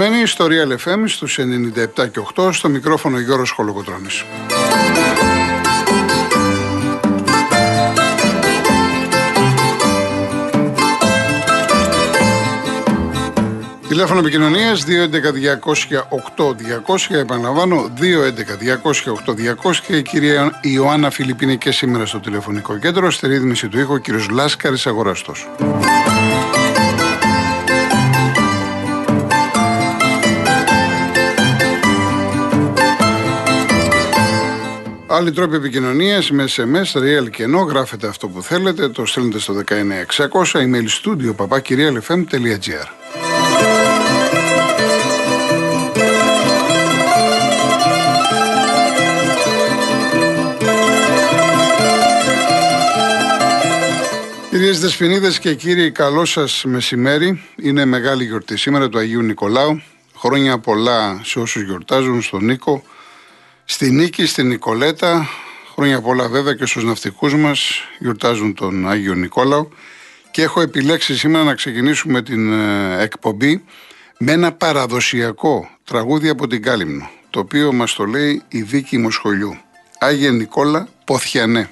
Είστε συντονισμένοι στο Real FM στους 97 και 8 στο μικρόφωνο Γιώργος Χολοκοτρώνης. Τηλέφωνο επικοινωνίας 211-200-8200. Επαναλαμβάνω, 211-200-8200. Η κυρία Ιωάννα Φιλιππίνη και σήμερα στο τηλεφωνικό κέντρο. Στη ρύθμιση του ήχου, ο κύριος Λάσκαρης Αγοραστός. Άλλοι τρόποι επικοινωνίας με SMS, real και ενώ γράφετε αυτό που θέλετε, το στέλνετε στο 19600, email studio papakirialfm.gr. Κυρίες Δεσποινίδες και κύριοι, καλό σας μεσημέρι. Είναι μεγάλη γιορτή σήμερα του Αγίου Νικολάου. Χρόνια πολλά σε όσους γιορτάζουν, στον Νίκο, στη Νίκη, στην Νικολέτα. Χρόνια πολλά βέβαια και στους ναυτικούς μας γιορτάζουν τον Άγιο Νικόλαο. Και έχω επιλέξει σήμερα να ξεκινήσουμε την ε, εκπομπή με ένα παραδοσιακό τραγούδι από την Κάλυμνο, το οποίο μας το λέει η Δίκη Μοσχολιού. Άγιε Νικόλα Ποθιανέ.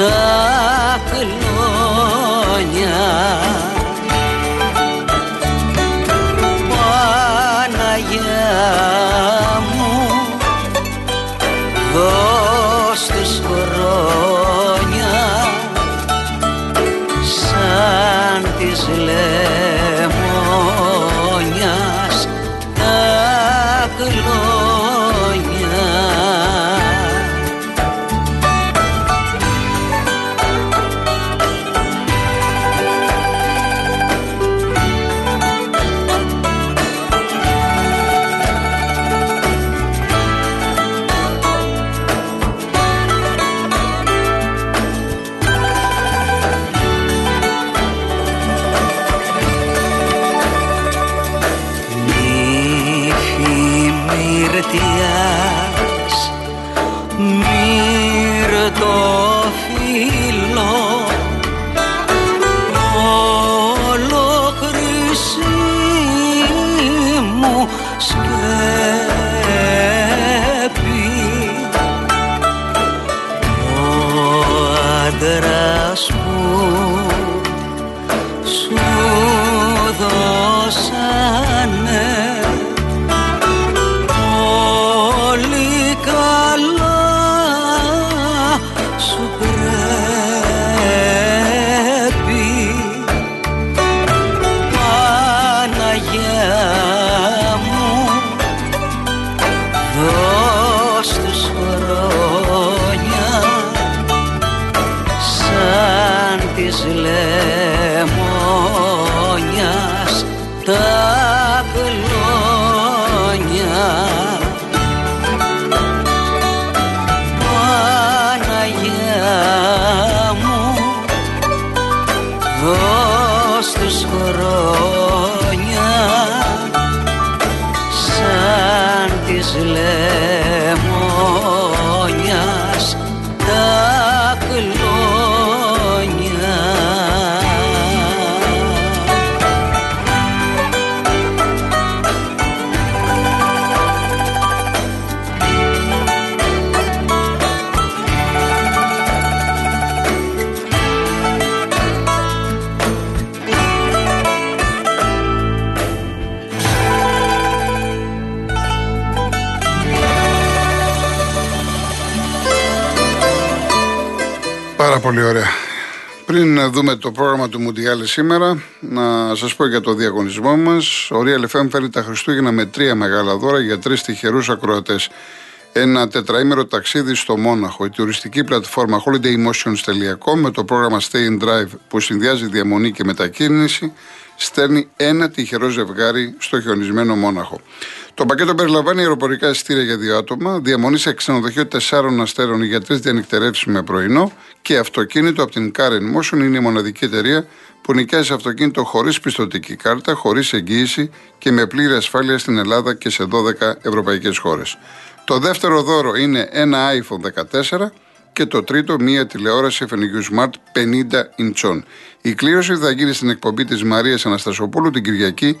the της λεμόνιας τα κλώδια πολύ ωραία. Πριν δούμε το πρόγραμμα του Μουντιάλη σήμερα, να σας πω για το διαγωνισμό μας. Ο Real FM φέρει τα Χριστούγεννα με τρία μεγάλα δώρα για τρεις τυχερούς ακροατές. Ένα τετραήμερο ταξίδι στο Μόναχο. Η τουριστική πλατφόρμα holidaymotions.com με το πρόγραμμα Stay in Drive που συνδυάζει διαμονή και μετακίνηση στέλνει ένα τυχερό ζευγάρι στο χιονισμένο Μόναχο. Το πακέτο περιλαμβάνει αεροπορικά εισιτήρια για δύο άτομα, διαμονή σε ξενοδοχείο τεσσάρων αστέρων για τρεις διανυκτερεύσεις με πρωινό και αυτοκίνητο από την Car Motion είναι η μοναδική εταιρεία που νοικιάζει αυτοκίνητο χωρίς πιστοτική κάρτα, χωρίς εγγύηση και με πλήρη ασφάλεια στην Ελλάδα και σε 12 ευρωπαϊκές χώρες. Το δεύτερο δώρο είναι ένα iPhone 14 και το τρίτο μία τηλεόραση FNU Smart 50 inch. Η κλήρωση θα γίνει στην εκπομπή της Μαρίας Αναστασοπούλου την Κυριακή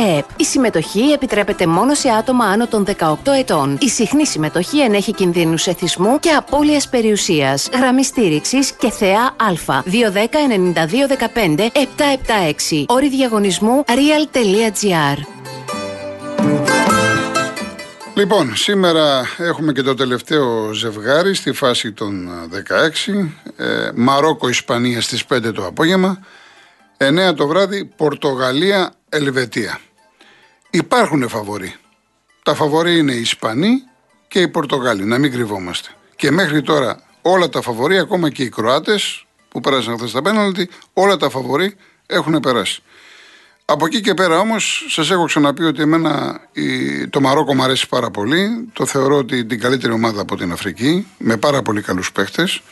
ΕΕΠ. Η συμμετοχή επιτρέπεται μόνο σε άτομα άνω των 18 ετών. Η συχνή συμμετοχή ενέχει κινδύνους εθισμού και απώλειας περιουσίας. Γραμμή στήριξης και θεά Α. 210-9215-776. Όρη διαγωνισμού real.gr. Λοιπόν, σήμερα έχουμε και το τελευταίο ζευγάρι στη φάση των 16. Ε, Μαρόκο-Ισπανία στις 5 το απόγευμα. 9 το βράδυ Πορτογαλία-Ελβετία. Υπάρχουν φαβοροί. Τα φαβοροί είναι οι Ισπανοί και οι Πορτογάλοι, να μην κρυβόμαστε. Και μέχρι τώρα όλα τα φαβοροί, ακόμα και οι Κροάτες που πέρασαν χθες τα πέναλτι, όλα τα φαβοροί έχουν περάσει. Από εκεί και πέρα όμως, σας έχω ξαναπεί ότι εμένα το Μαρόκο μου αρέσει πάρα πολύ. Το θεωρώ ότι την καλύτερη ομάδα από την Αφρική, με πάρα πολύ καλούς παίχτες.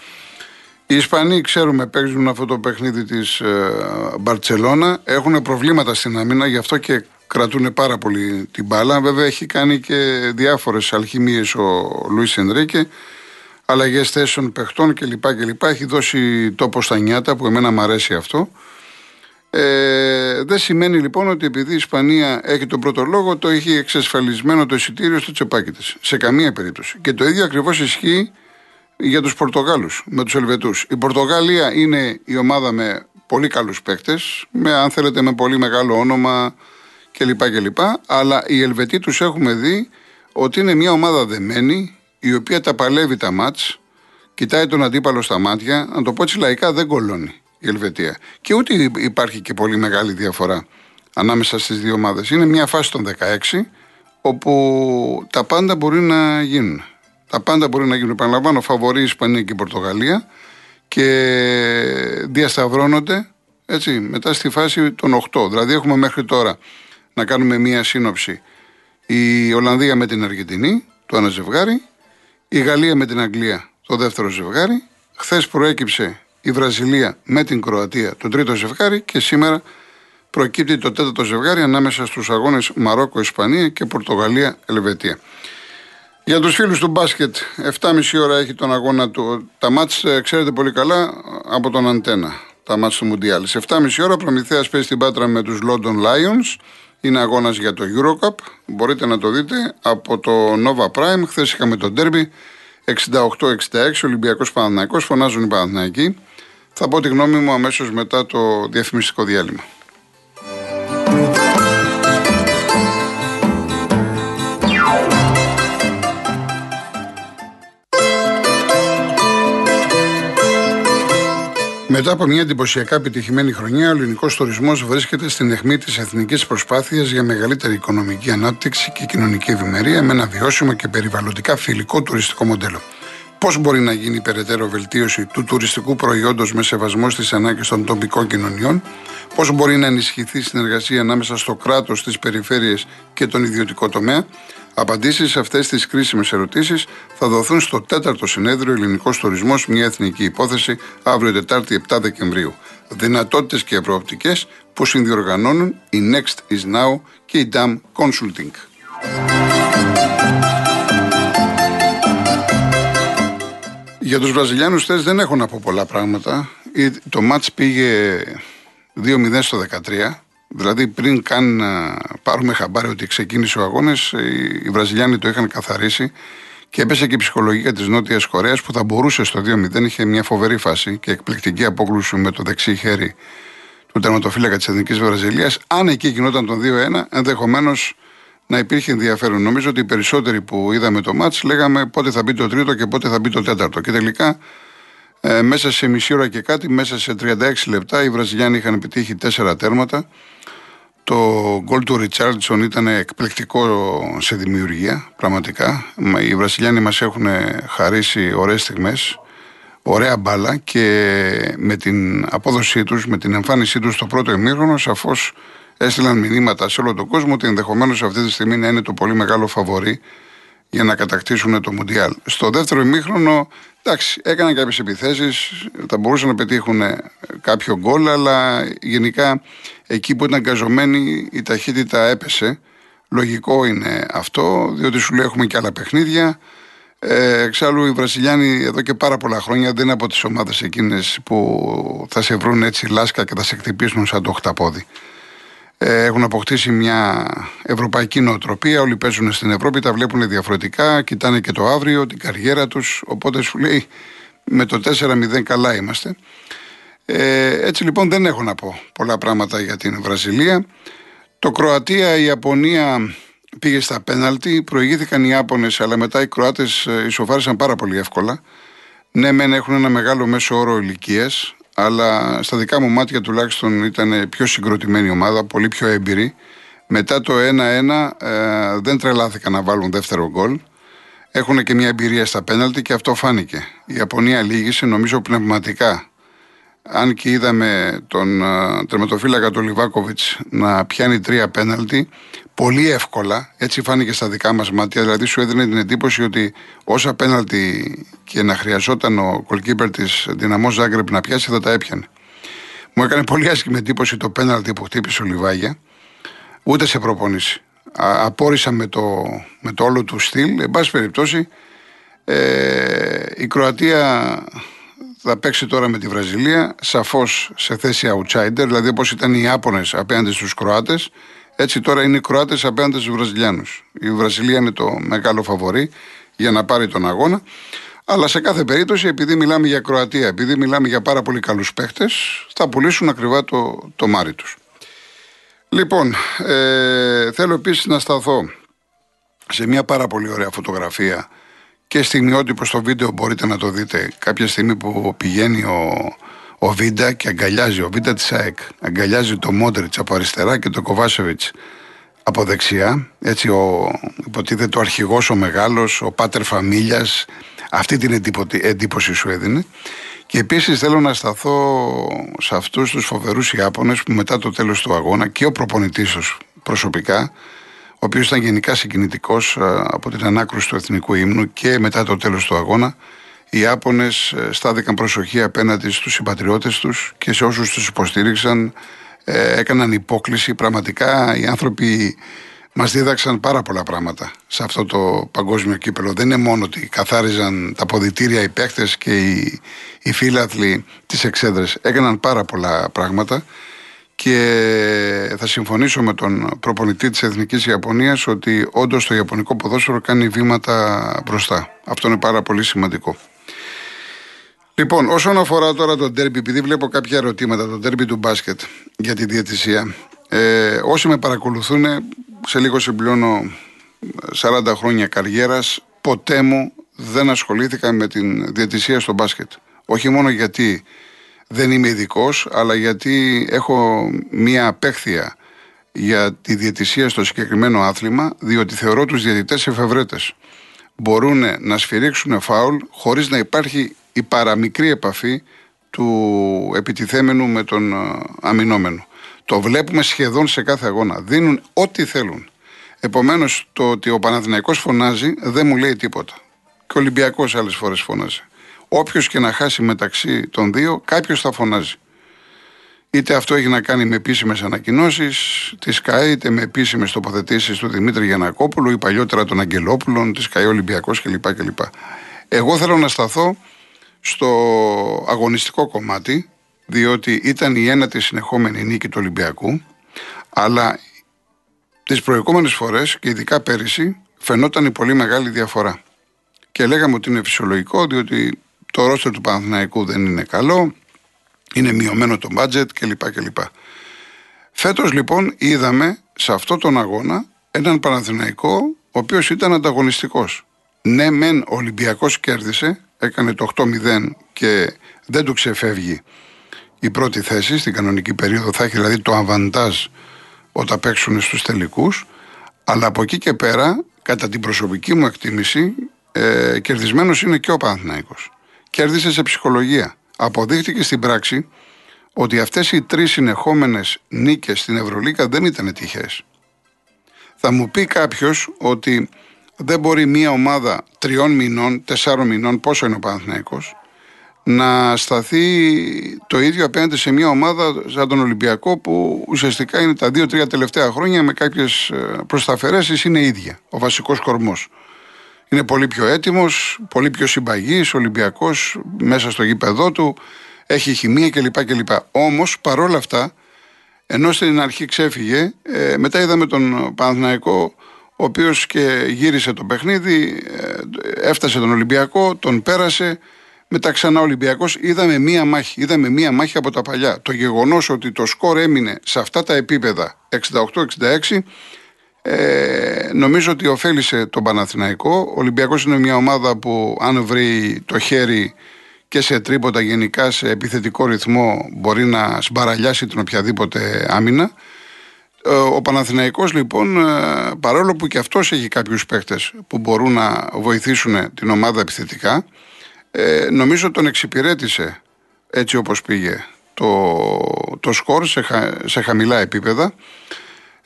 Οι Ισπανοί, ξέρουμε, παίζουν αυτό το παιχνίδι της ε, Μπαρσελόνα. Έχουν προβλήματα στην άμυνα, γι' αυτό και κρατούν πάρα πολύ την μπάλα. Βέβαια, έχει κάνει και διάφορες αλχημίες ο Λουίς Ενρίκε. Αλλαγές θέσεων παιχτών κλπ. κλπ. Έχει δώσει τόπο στα νιάτα που εμένα μου αρέσει αυτό. Ε, δεν σημαίνει λοιπόν ότι επειδή η Ισπανία έχει τον πρώτο λόγο, το έχει εξασφαλισμένο το εισιτήριο στο τσεπάκι τη. Σε καμία περίπτωση. Και το ίδιο ακριβώς ισχύει για τους Πορτογάλους, με τους Ελβετούς. Η Πορτογαλία είναι η ομάδα με πολύ καλούς παίκτες, με αν θέλετε με πολύ μεγάλο όνομα κλπ. κλπ. Αλλά οι Ελβετοί τους έχουμε δει ότι είναι μια ομάδα δεμένη, η οποία τα παλεύει τα μάτς, κοιτάει τον αντίπαλο στα μάτια, να το πω έτσι λαϊκά, δεν κολώνει η Ελβετία. Και ούτε υπάρχει και πολύ μεγάλη διαφορά ανάμεσα στις δύο ομάδες. Είναι μια φάση των 16 όπου τα πάντα μπορεί να γίνουν. Τα πάντα μπορεί να γίνουν. Επαναλαμβάνω, φαβορεί η Ισπανία και η Πορτογαλία και διασταυρώνονται έτσι, μετά στη φάση των 8. Δηλαδή έχουμε μέχρι τώρα να κάνουμε μία σύνοψη η Ολλανδία με την Αργεντινή, το ένα ζευγάρι, η Γαλλία με την Αγγλία, το δεύτερο ζευγάρι. Χθες προέκυψε η Βραζιλία με την Κροατία, το τρίτο ζευγάρι και σήμερα προκύπτει το τέταρτο ζευγάρι ανάμεσα στους αγώνες Μαρόκο-Ισπανία και Πορτογαλία-Ελβετία. Για τους φίλους του μπάσκετ, 7,5 ώρα έχει τον αγώνα του. Τα μάτς ε, ξέρετε πολύ καλά από τον Αντένα, τα μάτς του Μουντιάλ. Σε 7,5 ώρα Προμηθέας παίζει την Πάτρα με τους London Lions. Είναι αγώνας για το Eurocup. Μπορείτε να το δείτε από το Nova Prime. Χθες είχαμε το Derby 68-66, Ολυμπιακός Παναθηναϊκός. Φωνάζουν οι Παναθηναϊκοί. Θα πω τη γνώμη μου αμέσως μετά το διαφημιστικό διάλειμμα. Μετά από μια εντυπωσιακά επιτυχημένη χρονιά, ο ελληνικός τουρισμός βρίσκεται στην αιχμή της εθνικής προσπάθειας για μεγαλύτερη οικονομική ανάπτυξη και κοινωνική ευημερία με ένα βιώσιμο και περιβαλλοντικά φιλικό τουριστικό μοντέλο. Πώς μπορεί να γίνει περαιτέρω βελτίωση του τουριστικού προϊόντος με σεβασμό στις ανάγκες των τοπικών κοινωνιών, πώς μπορεί να ενισχυθεί η συνεργασία ανάμεσα στο κράτος, τις περιφέρειες και τον ιδιωτικό τομέα; Απαντήσεις σε αυτές τις κρίσιμες ερωτήσεις θα δοθούν στο τέταρτο συνέδριο Ελληνικός Τουρισμός, μια εθνική υπόθεση, αύριο Τετάρτη 7 Δεκεμβρίου. Δυνατότητες και προοπτικές που συνδιοργανώνουν η Next is Now και η DAM Consulting. Για τους Βραζιλιάνους θες δεν έχω να πω πολλά πράγματα. Το μάτς πήγε 2-0 στο 13. Δηλαδή πριν καν πάρουμε χαμπάρι ότι ξεκίνησε ο αγώνες, οι Βραζιλιάνοι το είχαν καθαρίσει και έπεσε και η ψυχολογία της Νότιας Κορέας που θα μπορούσε στο 2-0. Είχε μια φοβερή φάση και εκπληκτική απόκλουση με το δεξί χέρι του τερματοφύλακα της Εθνικής Βραζιλίας. Αν εκεί γινόταν το 2-1, ενδεχομένως να υπήρχε ενδιαφέρον. Νομίζω ότι οι περισσότεροι που είδαμε το μάτς λέγαμε πότε θα μπει το τρίτο και πότε θα μπει το τέταρτο. Και τελικά ε, μέσα σε μισή ώρα και κάτι, μέσα σε 36 λεπτά, οι Βραζιλιάνοι είχαν επιτύχει τέσσερα τέρματα. Το γκολ του Ριτσάρλτσον ήταν εκπληκτικό σε δημιουργία, πραγματικά. Οι Βραζιλιάνοι μας έχουν χαρίσει ωραίες στιγμές, ωραία μπάλα και με την απόδοσή τους, με την εμφάνισή τους στο πρώτο ημίχρονο, σαφώς έστειλαν μηνύματα σε όλο τον κόσμο ότι ενδεχομένως αυτή τη στιγμή να είναι το πολύ μεγάλο φαβορή για να κατακτήσουν το Μουντιάλ. Στο δεύτερο ημίχρονο, εντάξει, έκαναν κάποιες επιθέσεις, θα μπορούσαν να πετύχουν κάποιο γκολ, αλλά γενικά εκεί που ήταν καζωμένοι η ταχύτητα έπεσε. Λογικό είναι αυτό, διότι σου λέει έχουμε και άλλα παιχνίδια. Ε, εξάλλου οι Βραζιλιάνοι εδώ και πάρα πολλά χρόνια δεν είναι από τις ομάδες εκείνες που θα σε βρουν έτσι λάσκα και θα σε χτυπήσουν σαν το χταπόδι. Ε, έχουν αποκτήσει μια ευρωπαϊκή νοοτροπία. Όλοι παίζουν στην Ευρώπη, τα βλέπουν διαφορετικά, κοιτάνε και το αύριο, την καριέρα τους. Οπότε σου λέει με το 4-0 καλά είμαστε. Ε, έτσι λοιπόν δεν έχω να πω πολλά πράγματα για την Βραζιλία. Το Κροατία, η Ιαπωνία πήγε στα πέναλτι. Προηγήθηκαν οι Ιάπωνες, αλλά μετά οι Κροάτες ε, ισοφάρισαν πάρα πολύ εύκολα. Ναι, μεν έχουν ένα μεγάλο μέσο όρο ηλικίας, αλλά στα δικά μου μάτια τουλάχιστον ήταν πιο συγκροτημένη ομάδα, πολύ πιο έμπειρη. Μετά το 1-1 ε, δεν τρελάθηκαν να βάλουν δεύτερο γκολ. Έχουν και μια εμπειρία στα πέναλτι και αυτό φάνηκε. Η Ιαπωνία λύγησε νομίζω πνευματικά. Αν και είδαμε τον ε, τερματοφύλακα του Λιβάκοβιτς να πιάνει τρία πέναλτι, πολύ εύκολα, έτσι φάνηκε στα δικά μας μάτια, δηλαδή σου έδινε την εντύπωση ότι όσα πέναλτι και να χρειαζόταν ο κολκίπερ της Δυναμό Ζάγκρεπ να πιάσει θα τα έπιανε. Μου έκανε πολύ άσχημη εντύπωση το πέναλτι που χτύπησε ο Λιβάγια, ούτε σε προπόνηση. Απόρρισα με το, με το όλο του στυλ, εν πάση περιπτώσει, ε, η Κροατία θα παίξει τώρα με τη Βραζιλία, σαφώς σε θέση outsider, δηλαδή όπως ήταν οι Ιάπωνες απέναντι στους Κροάτες, έτσι τώρα είναι οι Κροάτες απέναντι στους Βραζιλιάνους. Η Βραζιλία είναι το μεγάλο φαβορή για να πάρει τον αγώνα. Αλλά σε κάθε περίπτωση, επειδή μιλάμε για Κροατία, επειδή μιλάμε για πάρα πολύ καλούς παίχτες, θα πουλήσουν ακριβά το, το μάρι τους. Λοιπόν, ε, θέλω επίσης να σταθώ σε μια πάρα πολύ ωραία φωτογραφία και στιγμιότυπο στο βίντεο μπορείτε να το δείτε κάποια στιγμή που πηγαίνει ο, ο Βίντα και αγκαλιάζει, ο Βίντα της ΑΕΚ, αγκαλιάζει το Μόντριτς από αριστερά και το Κοβάσεβιτς από δεξιά. Έτσι, ο, υποτίθεται ο αρχηγός, ο μεγάλος, ο πάτερ φαμίλιας. Αυτή την εντύπωση σου έδινε. Και επίσης θέλω να σταθώ σε αυτούς τους φοβερούς Ιάπωνες που μετά το τέλος του αγώνα και ο προπονητής τους προσωπικά, ο οποίος ήταν γενικά συγκινητικός ε, από την ανάκρουση του εθνικού ύμνου και μετά το τέλος του αγώνα, οι Ιάπωνες ε, στάθηκαν προσοχή απέναντι στους συμπατριώτες τους και σε όσους τους υποστήριξαν ε, έκαναν υπόκληση. Πραγματικά οι άνθρωποι μας δίδαξαν πάρα πολλά πράγματα σε αυτό το παγκόσμιο κύπελο. Δεν είναι μόνο ότι καθάριζαν τα ποδητήρια οι παίχτες και οι, οι φίλαθλοι της εξέδρες. Έκαναν πάρα πολλά πράγματα και θα συμφωνήσω με τον προπονητή της Εθνικής Ιαπωνίας ότι όντως το Ιαπωνικό ποδόσφαιρο κάνει βήματα μπροστά. Αυτό είναι πάρα πολύ σημαντικό. Λοιπόν, όσον αφορά τώρα το ντέρμπι, επειδή βλέπω κάποια ερωτήματα, το ντέρμπι του μπάσκετ για τη διαιτησία. Ε, όσοι με παρακολουθούν, σε λίγο συμπληρώνω 40 χρόνια καριέρας, ποτέ μου δεν ασχολήθηκα με την διαιτησία στο μπάσκετ. Όχι μόνο γιατί δεν είμαι ειδικός, αλλά γιατί έχω μία απέχθεια για τη διαιτησία στο συγκεκριμένο άθλημα, διότι θεωρώ τους διαιτητές εφευρέτες. Μπορούν να σφυρίξουν φάουλ χωρίς να υπάρχει η παραμικρή επαφή του επιτιθέμενου με τον ε, αμυνόμενο. Το βλέπουμε σχεδόν σε κάθε αγώνα. Δίνουν ό,τι θέλουν. Επομένως, το ότι ο Παναθηναϊκός φωνάζει δεν μου λέει τίποτα. Και ο Ολυμπιακός άλλες φορές φωνάζει. Όποιος και να χάσει μεταξύ των δύο, κάποιος θα φωνάζει. Είτε αυτό έχει να κάνει με επίσημες ανακοινώσεις της ΚΑΕ, είτε με επίσημες τοποθετήσεις του Δημήτρη Γιανακόπουλου ή παλιότερα των Αγγελόπουλων, της ΚΑΕ Ολυμπιακός κλπ. Εγώ θέλω να σταθώ στο αγωνιστικό κομμάτι, διότι ήταν η ένατη συνεχόμενη νίκη του Ολυμπιακού, αλλά τις προηγούμενες φορές και ειδικά πέρυσι φαινόταν η πολύ μεγάλη διαφορά. Και λέγαμε ότι είναι φυσιολογικό, διότι το ρόστερ του Παναθηναϊκού δεν είναι καλό, είναι μειωμένο το μπάτζετ κλπ. κλπ. Φέτος λοιπόν είδαμε σε αυτό τον αγώνα έναν Παναθηναϊκό ο οποίος ήταν ανταγωνιστικός. Ναι μεν ο Ολυμπιακός κέρδισε, έκανε το 8-0 και δεν του ξεφεύγει η πρώτη θέση στην κανονική περίοδο. Θα έχει δηλαδή το αβαντάζ όταν παίξουν στους τελικούς. Αλλά από εκεί και πέρα κατά την προσωπική μου εκτίμηση ε, κερδισμένος είναι και ο Παναθηναϊκός. Κέρδισε σε ψυχολογία. Αποδείχτηκε στην πράξη ότι αυτές οι τρεις συνεχόμενες νίκες στην Ευρωλίκα δεν ήταν τυχές. Θα μου πει κάποιος ότι δεν μπορεί μια ομάδα τριών μηνών, τεσσάρων μηνών, πόσο είναι ο Παναθηναϊκός, να σταθεί το ίδιο απέναντι σε μια ομάδα σαν τον Ολυμπιακό που ουσιαστικά είναι τα δύο-τρία τελευταία χρόνια με κάποιες ε, προσταφαιρέσεις είναι ίδια, ο βασικός κορμός. Είναι πολύ πιο έτοιμος, πολύ πιο συμπαγής, ο Ολυμπιακός μέσα στο γήπεδό του, έχει χημεία κλπ. κλπ. Όμως παρόλα αυτά, ενώ στην αρχή ξέφυγε, ε, μετά είδαμε τον Παναθηναϊκό, ο οποίος και γύρισε το παιχνίδι, ε, έφτασε τον Ολυμπιακό, τον πέρασε. Μετά ξανά ο Ολυμπιακός, είδαμε μία μάχη. Είδαμε μία μάχη από τα παλιά. Το γεγονός ότι το σκορ έμεινε σε αυτά τα επίπεδα 68-66, ε, νομίζω ότι ωφέλησε τον Παναθηναϊκό. Ο Ολυμπιακός είναι μια ομάδα που αν βρει το χέρι και σε τρίποτα γενικά σε επιθετικό ρυθμό μπορεί να σπαραλιάσει την οποιαδήποτε άμυνα. Ε, ο Παναθηναϊκός λοιπόν ε, παρόλο που και αυτός έχει κάποιους παίχτες που μπορούν να βοηθήσουν την ομάδα επιθετικά ε, νομίζω τον εξυπηρέτησε έτσι όπως πήγε. Το, το σκορ σε, σε χαμηλά επίπεδα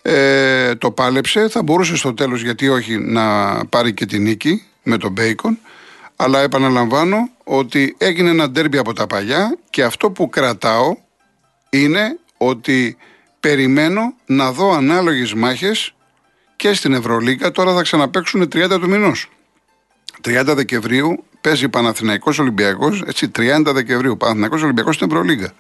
ε, το πάλεψε θα μπορούσε στο τέλος γιατί όχι να πάρει και την νίκη με τον Μπέικον αλλά επαναλαμβάνω ότι έγινε ένα ντέρμπι από τα παλιά και αυτό που κρατάω είναι ότι περιμένω να δω ανάλογες μάχες και στην Ευρωλίγκα. Τώρα θα ξαναπαίξουν 30 του μηνός. 30 Δεκεμβρίου παίζει Παναθηναϊκός Ολυμπιακός, έτσι 30 Δεκεμβρίου Παναθηναϊκός Ολυμπιακός στην Ευρωλίγκα.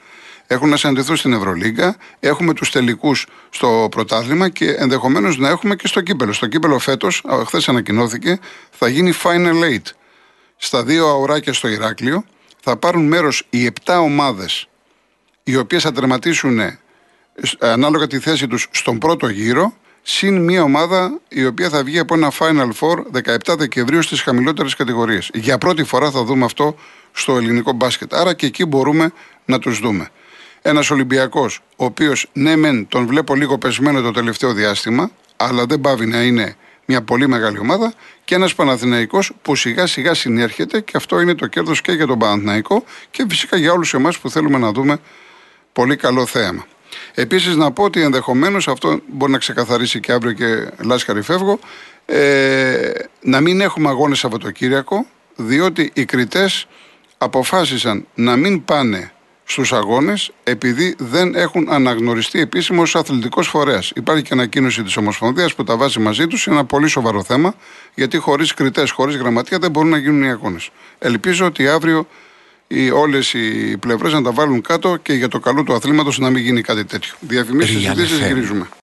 Έχουν να συναντηθούν στην Ευρωλίγκα, έχουμε τους τελικούς στο πρωτάθλημα και ενδεχομένως να έχουμε και στο κύπελο. Στο κύπελο φέτος, χθες ανακοινώθηκε, θα γίνει Final Eight στα δύο αουράκια στο Ηράκλειο θα πάρουν μέρος οι 7 ομάδες οι οποίες θα τερματίσουν ε, ανάλογα τη θέση τους στον πρώτο γύρο συν μια ομάδα η οποία θα βγει από ένα Final Four 17 Δεκεμβρίου στις χαμηλότερες κατηγορίες. Για πρώτη φορά θα δούμε αυτό στο ελληνικό μπάσκετ. Άρα και εκεί μπορούμε να τους δούμε. Ένας Ολυμπιακός, ο οποίος ναι μεν τον βλέπω λίγο πεσμένο το τελευταίο διάστημα, αλλά δεν πάβει να είναι μια πολύ μεγάλη ομάδα και ένας Παναθηναϊκός που σιγά σιγά συνέρχεται και αυτό είναι το κέρδος και για τον Παναθηναϊκό και φυσικά για όλους εμάς που θέλουμε να δούμε πολύ καλό θέαμα. Επίσης να πω ότι ενδεχομένως αυτό μπορεί να ξεκαθαρίσει και αύριο και λάσκαρη φεύγω. Ε, να μην έχουμε αγώνες Σαββατοκύριακο, διότι οι κριτές αποφάσισαν να μην πάνε στους αγώνες επειδή δεν έχουν αναγνωριστεί επίσημο ως αθλητικός φορέας. Υπάρχει και ανακοίνωση της Ομοσπονδίας που τα βάζει μαζί τους. Είναι ένα πολύ σοβαρό θέμα, γιατί χωρίς κριτές, χωρίς γραμματεία δεν μπορούν να γίνουν οι αγώνες. Ελπίζω ότι αύριο όλες οι πλευρές να τα βάλουν κάτω και για το καλό του αθλήματος να μην γίνει κάτι τέτοιο. Διαφημίσεις, συζητήσεις, γυρίζουμε.